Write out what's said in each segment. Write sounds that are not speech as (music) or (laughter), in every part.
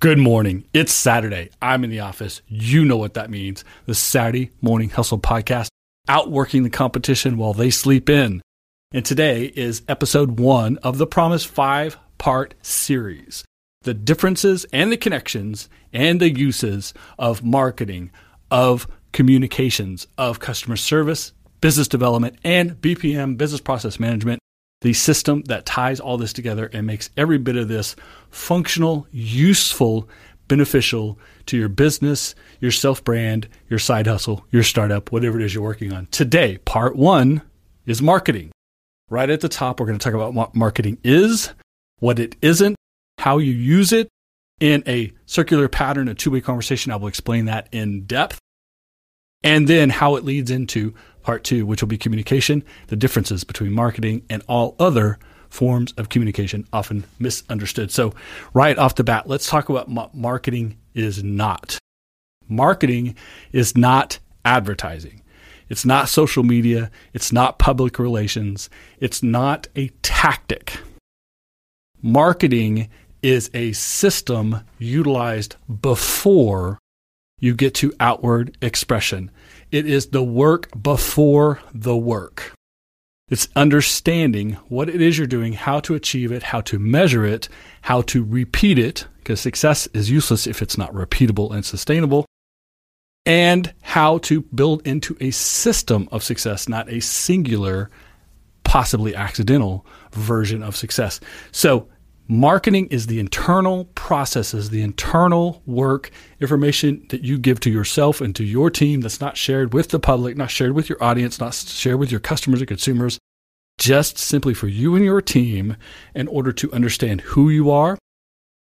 Good morning. It's Saturday. I'm in the office. You know what that means. The Saturday Morning Hustle podcast, outworking the competition while they sleep in. And today is episode one of the Promise five part series the differences and the connections and the uses of marketing, of communications, of customer service, business development, and BPM, business process management the system that ties all this together and makes every bit of this functional, useful, beneficial to your business, your self brand, your side hustle, your startup, whatever it is you're working on. Today, part one is marketing. Right at the top, we're going to talk about what marketing is, what it isn't, how you use it in a circular pattern, a two way conversation. I will explain that in depth. And then how it leads into part two, which will be communication, the differences between marketing and all other forms of communication, often misunderstood. So, right off the bat, let's talk about what marketing is not. Marketing is not advertising. It's not social media. It's not public relations. It's not a tactic. Marketing is a system utilized before you get to outward expression. It is the work before the work. It's understanding what it is you're doing, how to achieve it, how to measure it, how to repeat it, because success is useless if it's not repeatable and sustainable, and how to build into a system of success, not a singular, possibly accidental version of success. So Marketing is the internal processes, the internal work, information that you give to yourself and to your team that's not shared with the public, not shared with your audience, not shared with your customers or consumers, just simply for you and your team in order to understand who you are,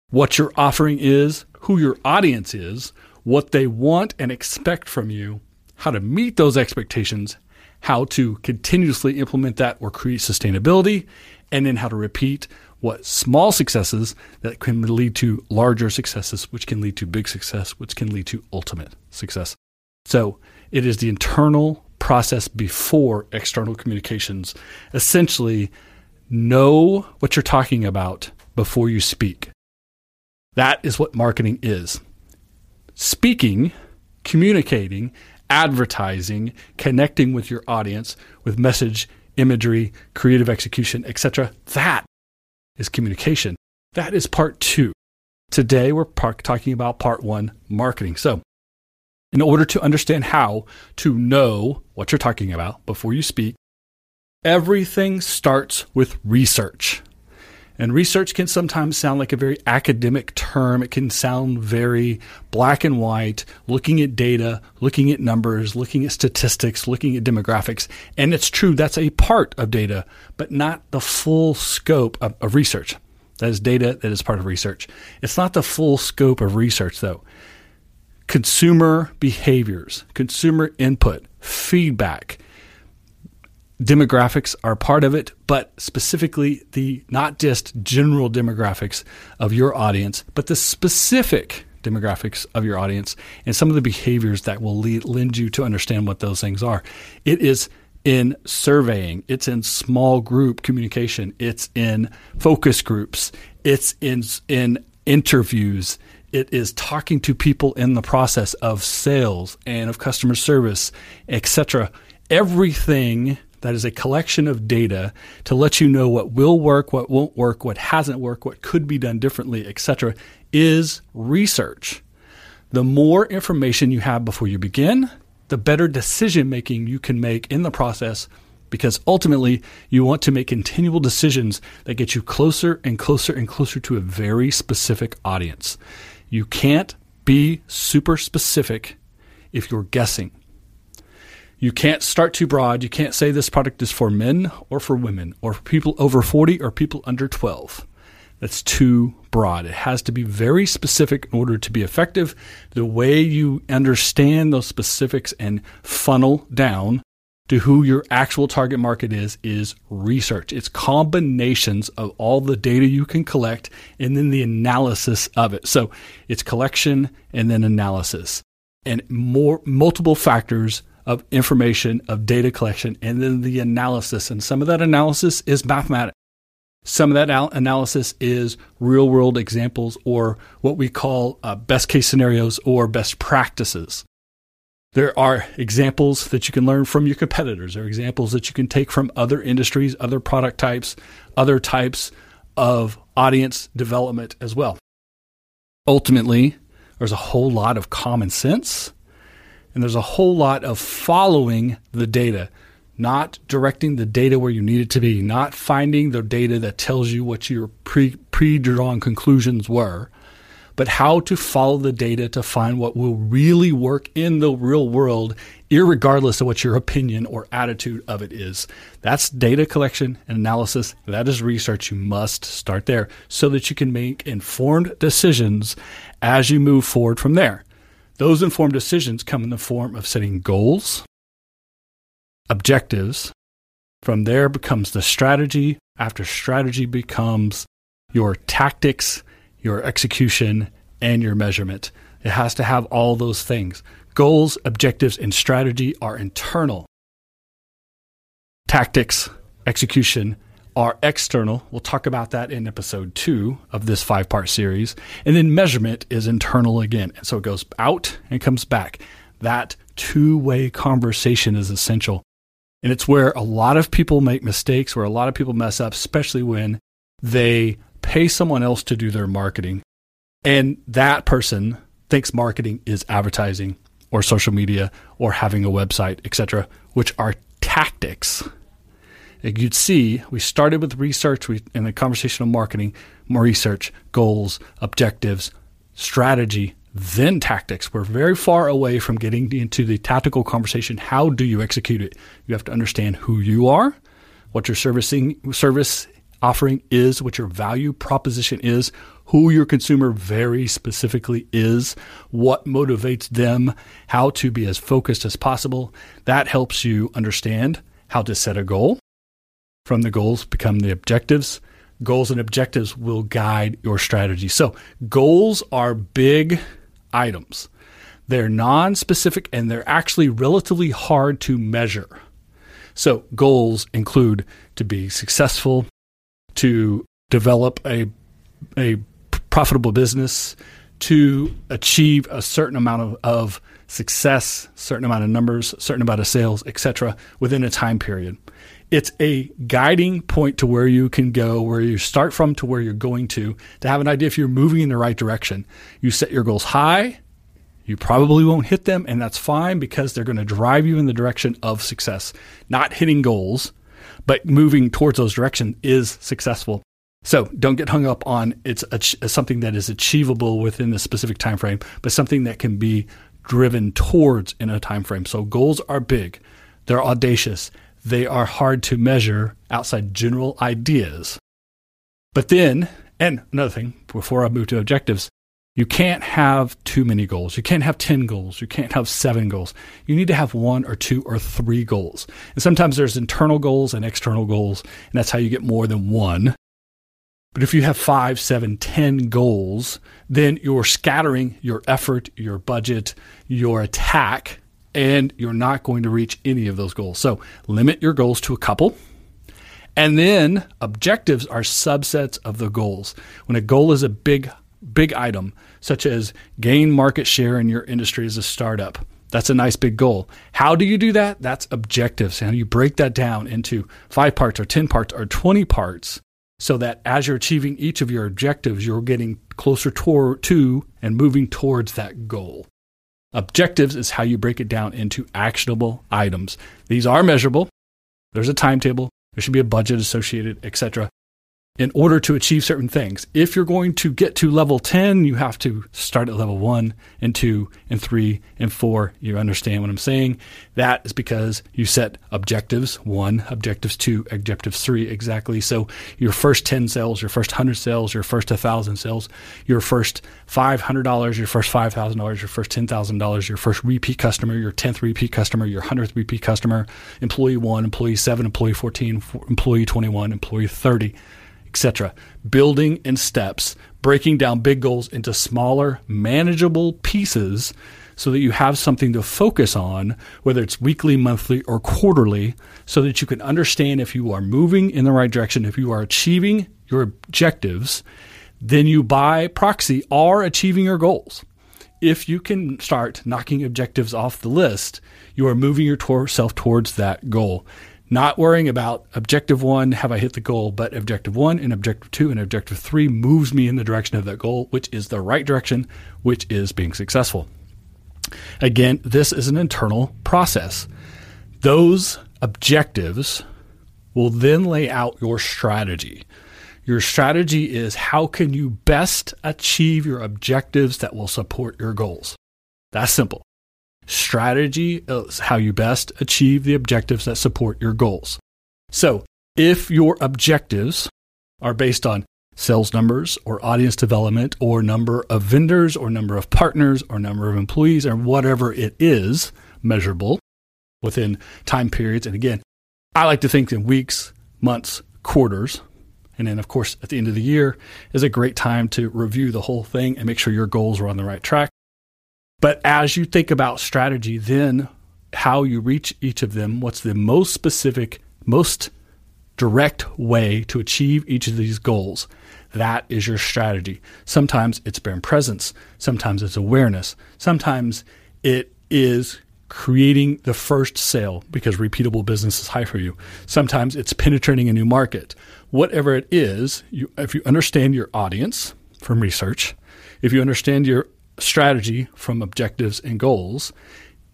what your offering is, who your audience is, what they want and expect from you, how to meet those expectations, how to continuously implement that or create sustainability, and then how to repeat what small successes that can lead to larger successes, which can lead to big success, which can lead to ultimate success. So it is the internal process before external communications. Essentially, know what you're talking about before you speak. That is what marketing is. Speaking, communicating, advertising, connecting with your audience with message, imagery, creative execution, etc. That is communication. That is part two. Today, we're talking about part one marketing. So, in order to understand how to know what you're talking about before you speak, everything starts with research. And research can sometimes sound like a very academic term. It can sound very black and white, looking at data, looking at numbers, looking at statistics, looking at demographics. And it's true, that's a part of data, but not the full scope of, of research. That is data that is part of research. It's not the full scope of research, though. Consumer behaviors, consumer input, feedback, demographics are part of it, but specifically the not just general demographics of your audience, but the specific demographics of your audience and some of the behaviors that will lead, lend you to understand what those things are. It is in surveying, it's in small group communication, it's in focus groups, it's in in interviews, it is talking to people in the process of sales and of customer service, etc. Everything that is a collection of data to let you know what will work, what won't work, what hasn't worked, what could be done differently, etc., is research. The more information you have before you begin, the better decision making you can make in the process because ultimately you want to make continual decisions that get you closer and closer and closer to a very specific audience. You can't be super specific if you're guessing. You can't start too broad. You can't say this product is for men or for women or for people over 40 or people under 12. That's too broad. It has to be very specific in order to be effective. The way you understand those specifics and funnel down to who your actual target market is is research. It's combinations of all the data you can collect and then the analysis of it. So it's collection and then analysis and more multiple factors of information, of data collection, and then the analysis. And some of that analysis is mathematics. Some of that al- analysis is real world examples or what we call uh, best case scenarios or best practices. There are examples that you can learn from your competitors. There are examples that you can take from other industries, other product types, other types of audience development as well. Ultimately, there's a whole lot of common sense and there's a whole lot of following the data, not directing the data where you need it to be, not finding the data that tells you what your pre pre drawn conclusions were, but how to follow the data to find what will really work in the real world, regardless of what your opinion or attitude of it is. That's data collection and analysis. That is research. You must start there so that you can make informed decisions as you move forward from there. Those informed decisions come in the form of setting goals, objectives. From there becomes the strategy. After strategy becomes your tactics your execution, and your measurement. It has to have all those things. Goals, objectives, and strategy are internal. Tactics, execution are external. We'll talk about that in episode two of this five part series. And then measurement is internal again. And so it goes out and comes back. That two way conversation is essential. And it's where a lot of people make mistakes, where a lot of people mess up, especially when they pay someone else to do their marketing, and that person thinks marketing is advertising or social media or having a website, etc., which are tactics. You'd see we started with research we, in the conversational marketing, more research, goals, objectives, strategy, then tactics. We're very far away from getting into the tactical conversation. How do you execute it? You have to understand who you are, what your servicing service offering is, what your value proposition is, who your consumer very specifically is, what motivates them, how to be as focused as possible. That helps you understand how to set a goal. From the goals become the objectives. Goals and objectives will guide your strategy. So, goals are big items. They're non specific and they're actually relatively hard to measure. So, goals include to be successful to develop a a profitable business, to achieve a certain amount of, of success, certain amount of numbers, certain amount of sales, etc., within a time period. It's a guiding point to where you can go, where you start from to where you're going to, to have an idea if you're moving in the right direction. You set your goals high, you probably won't hit them, and that's fine because they're going to drive you in the direction of success. Not hitting goals but moving towards those directions is successful. So don't get hung up on it's a, something that is achievable within a specific time frame, but something that can be driven towards in a time frame. So goals are big, they're audacious, they are hard to measure outside general ideas. But then, and another thing before I move to objectives, you can't have too many goals. You can't have 10 goals. You can't have seven goals. You need to have one or two or three goals. And sometimes there's internal goals and external goals, and that's how you get more than one. But if you have five, seven, ten goals, then you're scattering your effort, your budget, your attack, and you're not going to reach any of those goals. So limit your goals to a couple. And then objectives are subsets of the goals. When a goal is a big big item, such as gain market share in your industry as a startup. That's a nice big goal. How do you do that? That's objectives. Do you break that down into five parts or 10 parts or 20 parts so that as you're achieving each of your objectives, you're getting closer to and moving towards that goal. Objectives is how you break it down into actionable items. These are measurable. There's a timetable. There should be a budget associated, etc in order to achieve certain things. If you're going to get to level 10, you have to start at level 1 and 2 and 3 and 4. You understand what I'm saying? That is because you set objectives 1, objectives 2, objectives 3 exactly. So your first 10 sales, your first 100 sales, your first 1,000 sales, your first $500, your first $5,000, your first $10,000, your first repeat customer, your 10th repeat customer, your 100th repeat customer, employee 1, employee 7, employee 14, employee 21, employee 30 etc. Building in steps, breaking down big goals into smaller, manageable pieces so that you have something to focus on, whether it's weekly, monthly, or quarterly, so that you can understand if you are moving in the right direction, if you are achieving your objectives, then you by proxy are achieving your goals. If you can start knocking objectives off the list, you are moving yourself towards that goal. Not worrying about objective one, have I hit the goal, but objective one and objective two and objective three moves me in the direction of that goal, which is the right direction, which is being successful. Again, this is an internal process. Those objectives will then lay out your strategy. Your strategy is how can you best achieve your objectives that will support your goals. That's simple. Strategy is how you best achieve the objectives that support your goals. So, if your objectives are based on sales numbers or audience development or number of vendors or number of partners or number of employees or whatever it is measurable within time periods. And again, I like to think in weeks, months, quarters. And then, of course, at the end of the year is a great time to review the whole thing and make sure your goals are on the right track. But as you think about strategy, then how you reach each of them, what's the most specific, most direct way to achieve each of these goals. That is your strategy. Sometimes it's brand presence, sometimes it's awareness, sometimes it is creating the first sale because repeatable business is high for you. Sometimes it's penetrating a new market. Whatever it is, you, if you understand your audience from research, if you understand your strategy from objectives and goals,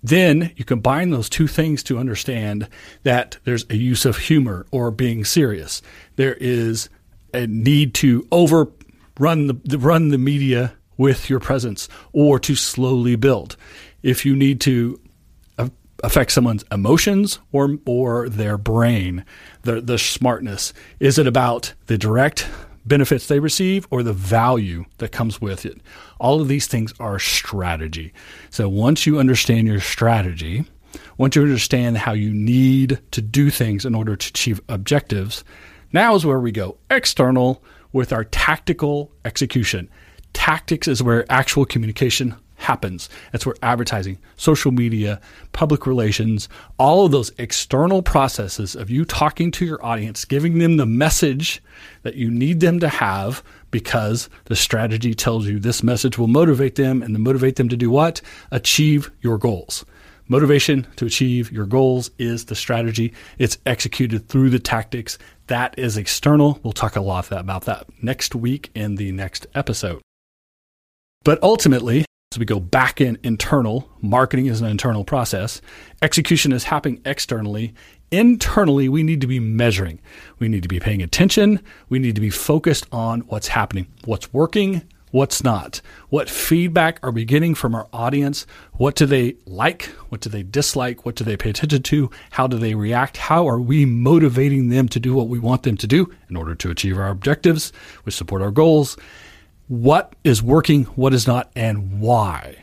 then you combine those two things to understand that there's a use of humor or being serious. There is a need to overrun the run the media with your presence or to slowly build. If you need to affect someone's emotions or or their brain, the the smartness, is it about the direct benefits they receive or the value that comes with it. All of these things are strategy. So once you understand your strategy, once you understand how you need to do things in order to achieve objectives, now is where we go external with our tactical execution. Tactics is where actual communication happens. That's where advertising, social media, public relations, all of those external processes of you talking to your audience, giving them the message that you need them to have because the strategy tells you this message will motivate them and to motivate them to do what? Achieve your goals. Motivation to achieve your goals is the strategy. It's executed through the tactics. That is external. We'll talk a lot about that next week in the next episode. But ultimately, so we go back in internal. Marketing is an internal process. Execution is happening externally. Internally, we need to be measuring. We need to be paying attention. We need to be focused on what's happening, what's working, what's not. What feedback are we getting from our audience? What do they like? What do they dislike? What do they pay attention to? How do they react? How are we motivating them to do what we want them to do in order to achieve our objectives, which support our goals? What is working, what is not, and why.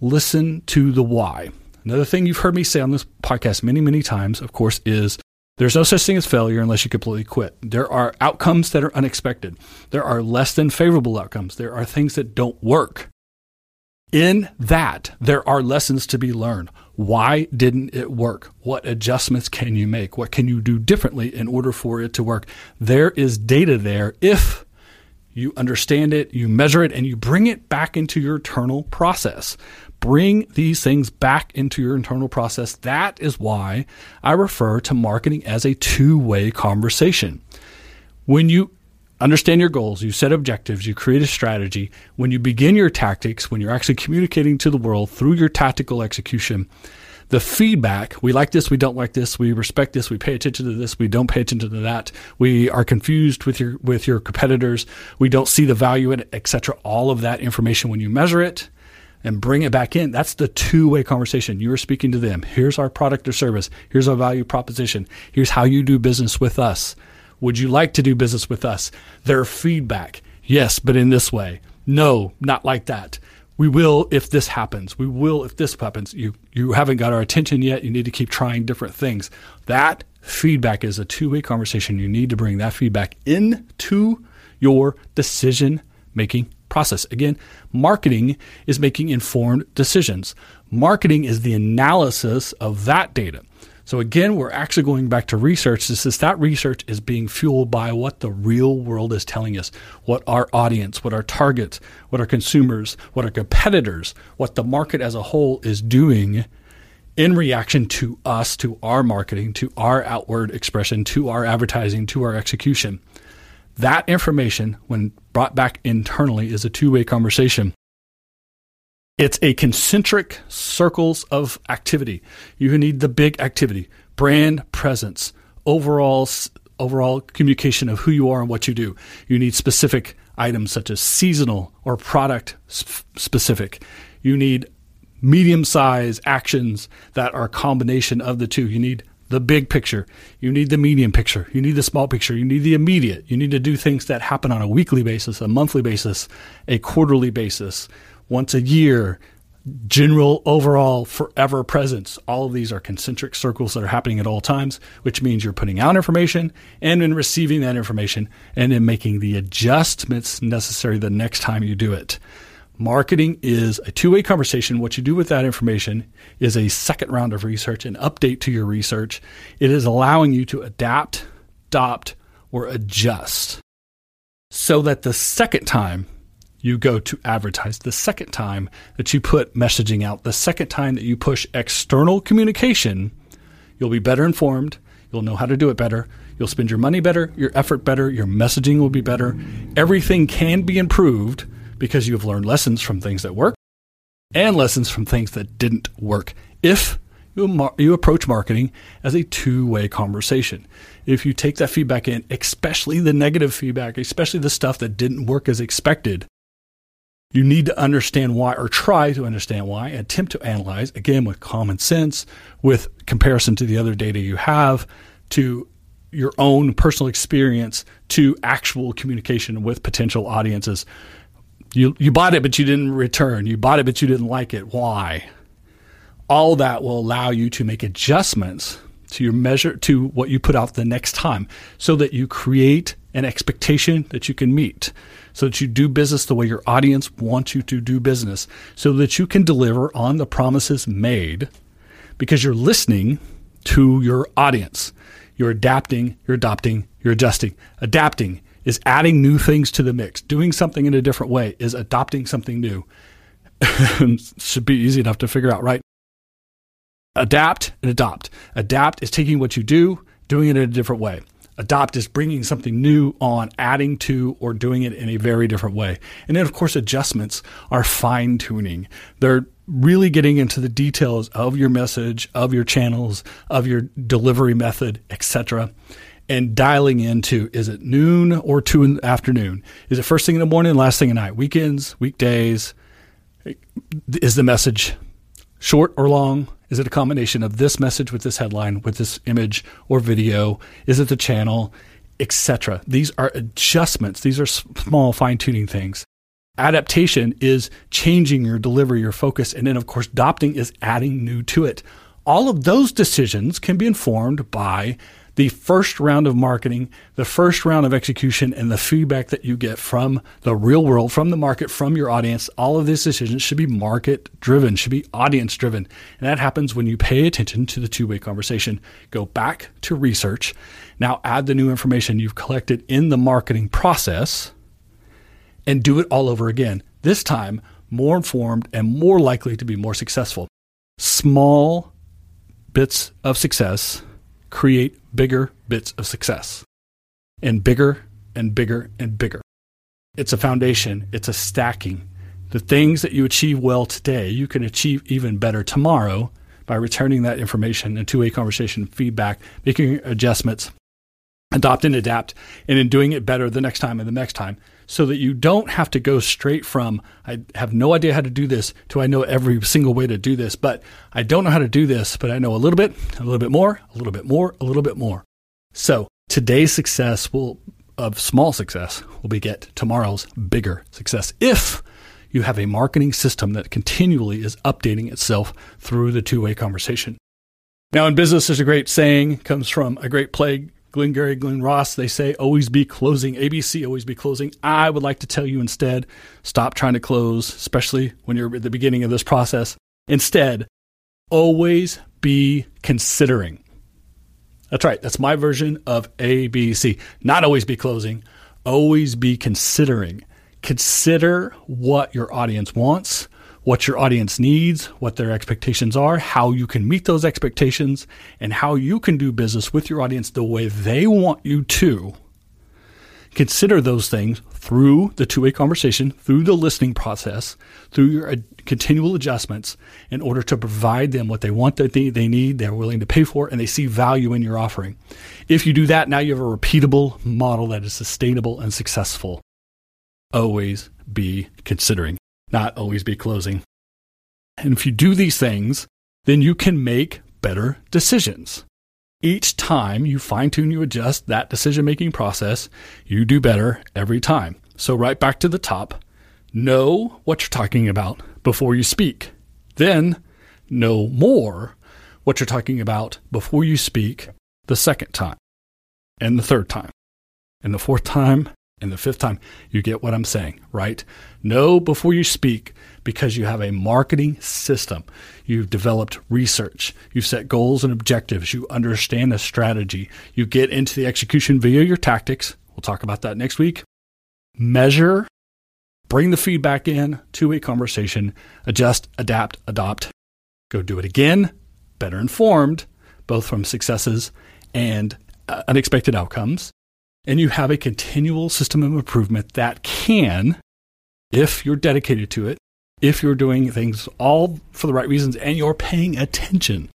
Listen to the why. Another thing you've heard me say on this podcast many, many times, of course, is there's no such thing as failure unless you completely quit. There are outcomes that are unexpected. There are less than favorable outcomes. There are things that don't work. In that, there are lessons to be learned. Why didn't it work? What adjustments can you make? What can you do differently in order for it to work? There is data there if you understand it, you measure it, and you bring it back into your internal process. Bring these things back into your internal process. That is why I refer to marketing as a two way conversation. When you understand your goals, you set objectives, you create a strategy, when you begin your tactics, when you're actually communicating to the world through your tactical execution, the feedback we like this we don't like this we respect this we pay attention to this we don't pay attention to that. We are confused with your with your competitors. We don't see the value in it etc all of that information when you measure it and bring it back in that's the two-way conversation. You're speaking to them. Here's our product or service. Here's our value proposition. Here's how you do business with us. Would you like to do business with us? Their feedback. Yes but in this way. No not like that we will if this happens. We will if this happens. You you haven't got our attention yet. You need to keep trying different things. That feedback is a two-way conversation. You need to bring that feedback into your decision making process. Again, marketing is making informed decisions. Marketing is the analysis of that data. So again, we're actually going back to research. This is that research is being fueled by what the real world is telling us, what our audience, what our targets, what our consumers, what our competitors, what the market as a whole is doing in reaction to us, to our marketing, to our outward expression, to our advertising, to our execution. That information, when brought back internally, is a two way conversation. It's a concentric circles of activity. You need the big activity, brand presence, overall overall communication of who you are and what you do. You need specific items such as seasonal or product specific. You need medium size actions that are a combination of the two. You need the big picture. You need the medium picture. You need the small picture. You need the immediate. You need to do things that happen on a weekly basis, a monthly basis, a quarterly basis once a year, general overall forever presence. All of these are concentric circles that are happening at all times, which means you're putting out information and in receiving that information and in making the adjustments necessary the next time you do it. Marketing is a two way conversation. What you do with that information is a second round of research, an update to your research. It is allowing you to adapt, adopt, or adjust so that the second time you go to advertise, the second time that you put messaging out, the second time that you push external communication, you'll be better informed. You'll know how to do it better. You'll spend your money better, your effort better, your messaging will be better. Everything can be improved because you've learned lessons from things that work and lessons from things that didn't work. If you, you approach marketing as a two way conversation. If you take that feedback in, especially the negative feedback, especially the stuff that didn't work as expected, you need to understand why or try to understand why, attempt to analyze, again, with common sense, with comparison to the other data you have, to your own personal experience, to actual communication with potential audiences. You, you bought it, but you didn't return. You bought it, but you didn't like it. Why? All that will allow you to make adjustments to your measure, to what you put out the next time, so that you create an expectation that you can meet so that you do business the way your audience wants you to do business, so that you can deliver on the promises made because you're listening to your audience. You're adapting, you're adopting, you're adjusting. Adapting is adding new things to the mix. Doing something in a different way is adopting something new. (laughs) Should be easy enough to figure out, right? Adapt and adopt. Adapt is taking what you do, doing it in a different way. Adopt is bringing something new on, adding to, or doing it in a very different way. And then, of course, adjustments are fine tuning. They're really getting into the details of your message, of your channels, of your delivery method, etc. And dialing into is it noon or two in the afternoon? Is it first thing in the morning, last thing at night? Weekends, weekdays? Is the message short or long? Is it a combination of this message with this headline, with this image or video? Is it the channel, etc.? These are adjustments. These are small fine tuning things. Adaptation is changing your delivery, your focus, and then of course adopting is adding new to it. All of those decisions can be informed by the first round of marketing, the first round of execution, and the feedback that you get from the real world, from the market, from your audience, all of these decisions should be market driven, should be audience driven. And that happens when you pay attention to the two way conversation. Go back to research. Now add the new information you've collected in the marketing process and do it all over again. This time, more informed and more likely to be more successful. Small bits of success create bigger bits of success and bigger and bigger and bigger. It's a foundation, it's a stacking. The things that you achieve well today, you can achieve even better tomorrow by returning that information and two way conversation feedback, making adjustments, adopt and adapt, and in doing it better the next time and the next time so that you don't have to go straight from I have no idea how to do this to I know every single way to do this, but I don't know how to do this, but I know a little bit, a little bit more, a little bit more, a little bit more. So today's success will of small success will beget tomorrow's bigger success if you have a marketing system that continually is updating itself through the two-way conversation. Now in business there's a great saying comes from a great play Glengarry, Glen Ross, they say always be closing. ABC, always be closing. I would like to tell you instead, stop trying to close, especially when you're at the beginning of this process. Instead, always be considering. That's right. That's my version of ABC. Not always be closing, always be considering. Consider what your audience wants, what your audience needs, what their expectations are, how you can meet those expectations, and how you can do business with your audience the way they want you to. Consider those things through the two way conversation, through the listening process, through your uh, continual adjustments in order to provide them what they want that they, they need, they're willing to pay for, and they see value in your offering. If you do that, now you have a repeatable model that is sustainable and successful. Always be considering not always be closing. And if you do these things, then you can make better decisions. Each time you fine tune, you adjust that decision making process, you do better every time. So, right back to the top, know what you're talking about before you speak. Then, know more what you're talking about before you speak the second time, and the third time, and the fourth time, and the fifth time, you get what I'm saying, right? Know before you speak because you have a marketing system. You've developed research. You've set goals and objectives. You understand a strategy. You get into the execution via your tactics. We'll talk about that next week. Measure, bring the feedback in, two way conversation, adjust, adapt, adopt. Go do it again, better informed, both from successes and uh, unexpected outcomes and you have a continual system of improvement that can, if you're dedicated to it, if you're doing things all for the right reasons and you're paying attention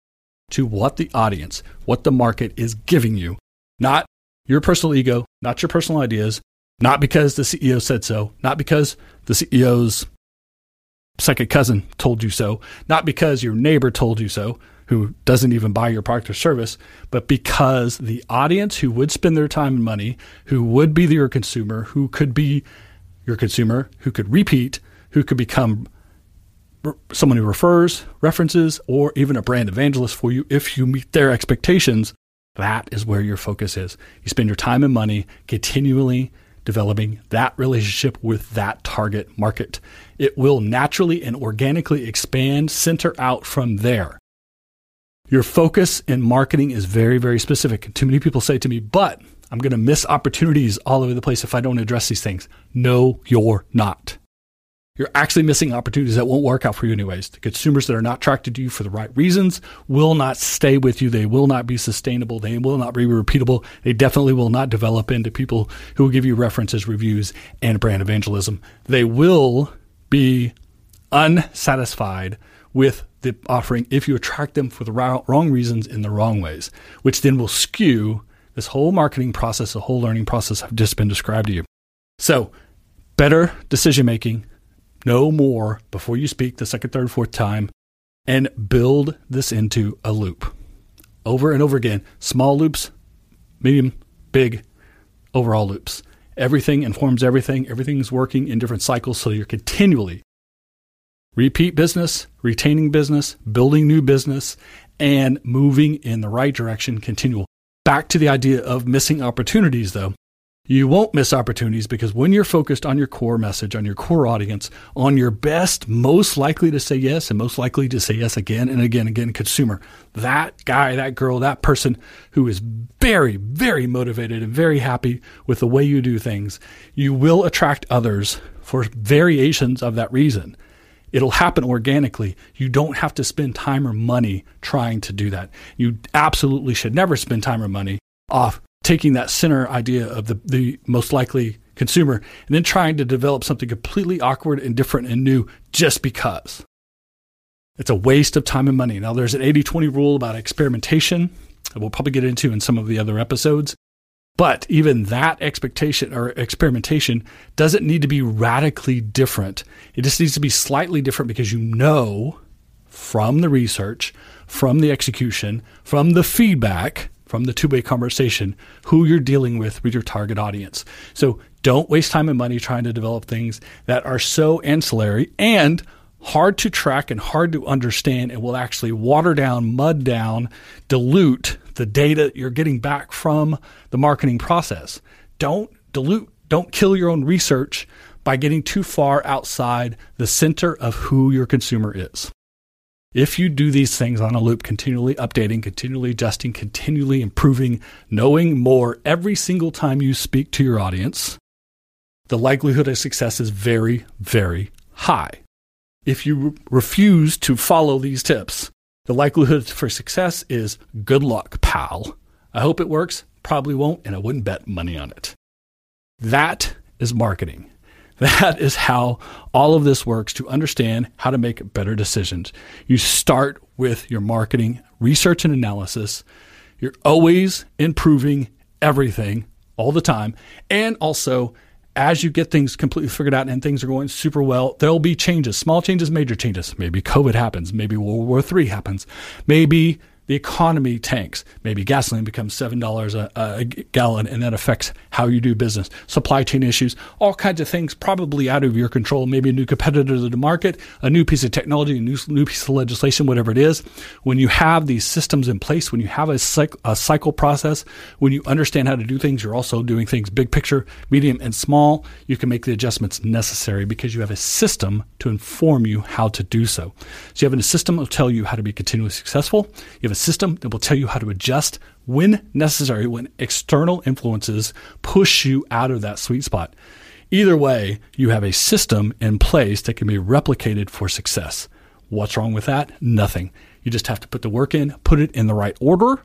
to what the audience, what the market is giving you, not your personal ego, not your personal ideas, not because the CEO said so, not because the CEO's second cousin told you so, not because your neighbor told you so, who doesn't even buy your product or service, but because the audience who would spend their time and money, who would be your consumer, who could be your consumer, who could repeat, who could become someone who refers, references, or even a brand evangelist for you if you meet their expectations, that is where your focus is. You spend your time and money continually developing that relationship with that target market. It will naturally and organically expand, center out from there. Your focus in marketing is very, very specific. Too many people say to me, but I'm going to miss opportunities all over the place if I don't address these things. No, you're not. You're actually missing opportunities that won't work out for you anyways. The consumers that are not attracted to you for the right reasons will not stay with you. They will not be sustainable. They will not be repeatable. They definitely will not develop into people who will give you references, reviews, and brand evangelism. They will be unsatisfied with the offering if you attract them for the wrong reasons in the wrong ways, which then will skew this whole marketing process, the whole learning process I've just been described to you. So, better decision making, know more before you speak the second, third, fourth time, and build this into a loop over and over again. Small loops, medium, big, overall loops. Everything informs everything. Everything's working in different cycles, so you're continually repeat business, retaining business, building new business, and moving in the right direction continual. Back to the idea of missing opportunities, though. You won't miss opportunities because when you're focused on your core message, on your core audience, on your best, most likely to say yes and most likely to say yes again and again and again consumer, that guy, that girl, that person who is very, very motivated and very happy with the way you do things, you will attract others for variations of that reason. It'll happen organically. You don't have to spend time or money trying to do that. You absolutely should never spend time or money off taking that center idea of the, the most likely consumer and then trying to develop something completely awkward and different and new just because. It's a waste of time and money. Now, there's an 80 20 rule about experimentation that we'll probably get into in some of the other episodes. But even that expectation or experimentation doesn't need to be radically different. It just needs to be slightly different because you know from the research, from the execution, from the feedback, from the two way conversation, who you're dealing with with your target audience. So don't waste time and money trying to develop things that are so ancillary and hard to track and hard to understand and will actually water down, mud down, dilute the data you're getting back from the marketing process. Don't dilute, don't kill your own research by getting too far outside the center of who your consumer is. If you do these things on a loop, continually updating, continually adjusting, continually improving, knowing more every single time you speak to your audience, the likelihood of success is very, very high. If you refuse to follow these tips, the likelihood for success is good luck, pal. I hope it works. Probably won't, and I wouldn't bet money on it. That is marketing. (laughs) That is how all of this works to understand how to make better decisions. You start with your marketing research and analysis. You're always improving everything all the time. And also, as you get things completely figured out and things are going super well, there'll be changes, small changes, major changes. Maybe COVID happens. Maybe World War III happens. Maybe the economy tanks. Maybe gasoline becomes $7 a, a, gallon and that affects how you do business. Supply chain issues, all kinds of things probably out of your control. Maybe a new competitor to the market, a new piece of technology, a new, new piece of legislation, whatever it is. When you have these systems in place, when you have a, cycle, a cycle process, when you understand how to do things, you're also doing things big picture, medium, and small. You can make the adjustments necessary because you have a system to inform you how to do so. So you have a system that will tell you how to be continually successful. You have a system that will tell you how to adjust when necessary, when external influences push you out of that sweet spot. Either way, you have a system in place that can be replicated for success. What's wrong with that? Nothing. You just have to put the work in, put it in the right order,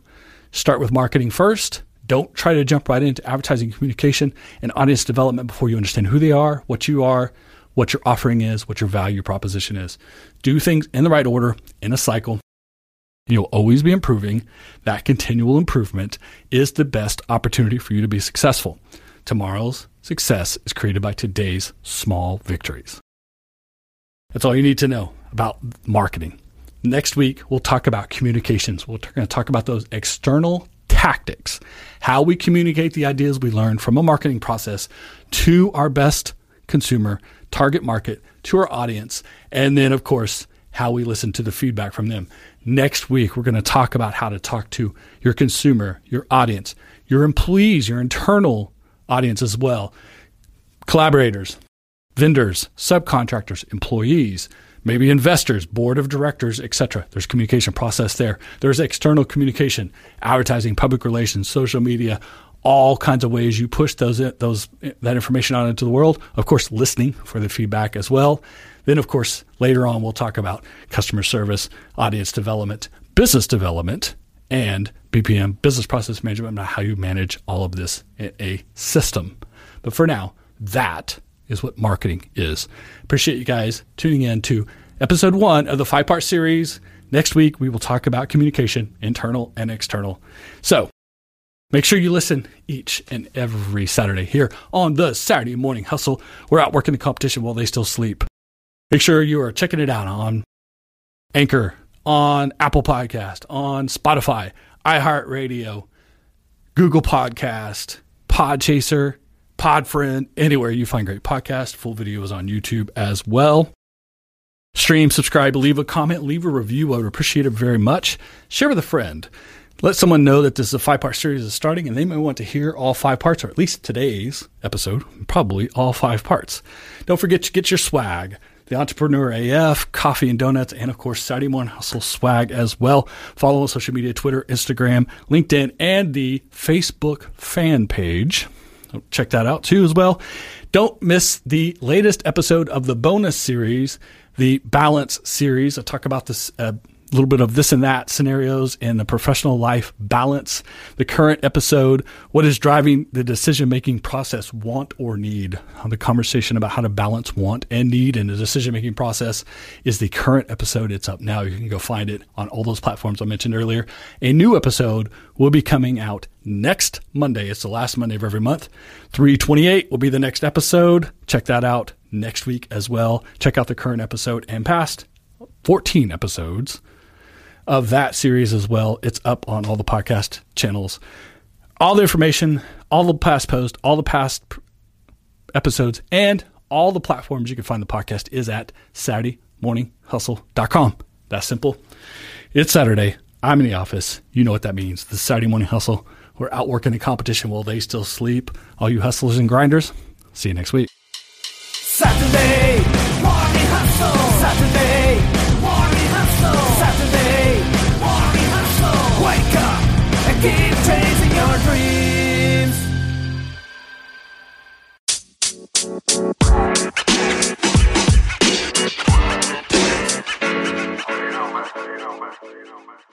start with marketing first. Don't try to jump right into advertising communication and audience development before you understand who they are, what you are, what your offering is, what your value proposition is. Do things in the right order, in a cycle, You'll always be improving. That continual improvement is the best opportunity for you to be successful. Tomorrow's success is created by today's small victories. That's all you need to know about marketing. Next week, we'll talk about communications. We're going to talk about those external tactics, how we communicate the ideas we learn from a marketing process to our best consumer, target market, to our audience, and then, of course, how we listen to the feedback from them. Next week, we're going to talk about how to talk to your consumer, your audience, your employees, your internal audience as well, collaborators, vendors, subcontractors, employees, maybe investors, board of directors, etc. There's communication process there. There's external communication, advertising, public relations, social media, all kinds of ways you push those those that information out into the world. Of course, listening for the feedback as well. Then, of course, later on, we'll talk about customer service, audience development, business development, and BPM, business process management, and how you manage all of this in a system. But for now, that is what marketing is. Appreciate you guys tuning in to episode one of the five part series. Next week, we will talk about communication, internal and external. So make sure you listen each and every Saturday here on the Saturday Morning Hustle. We're out working the competition while they still sleep. Make sure you are checking it out on Anchor, on Apple Podcast, on Spotify, iHeartRadio, Google Podcast, Podchaser, Podfriend, anywhere you find great podcasts. Full videos on YouTube as well. Stream, subscribe, leave a comment, leave a review. I would appreciate it very much. Share with a friend. Let someone know that this is a five part series is starting and they may want to hear all five parts, or at least today's episode, probably all five parts. Don't forget to get your swag the Entrepreneur AF, Coffee and Donuts, and of course, Saturday Morning Hustle swag as well. Follow on social media Twitter, Instagram, LinkedIn, and the Facebook fan page. Check that out too as well. Don't miss the latest episode of the bonus series, the Balance series. I talk about this uh, a little bit of this and that scenarios in the professional life balance, the current episode, what is driving the decision making process, want or need. The conversation about how to balance want and need in the decision making process is the current episode. It's up now. You can go find it on all those platforms I mentioned earlier. A new episode will be coming out next Monday. It's the last Monday of every month. 328 will be the next episode. Check that out next week as well. Check out the current episode and past 14 episodes of that series as well. It's up on all the podcast channels. All the information, all the past posts, all the past episodes, and all the platforms you can find the podcast is at SaturdayMorningHustle.com. That's simple. It's Saturday. I'm in the office. You know what that means. The Saturday Morning Hustle. We're out working the competition while they still sleep. All you hustlers and grinders, see you next week. Saturday Morning Hustle. Saturday Keep chasing your dreams. You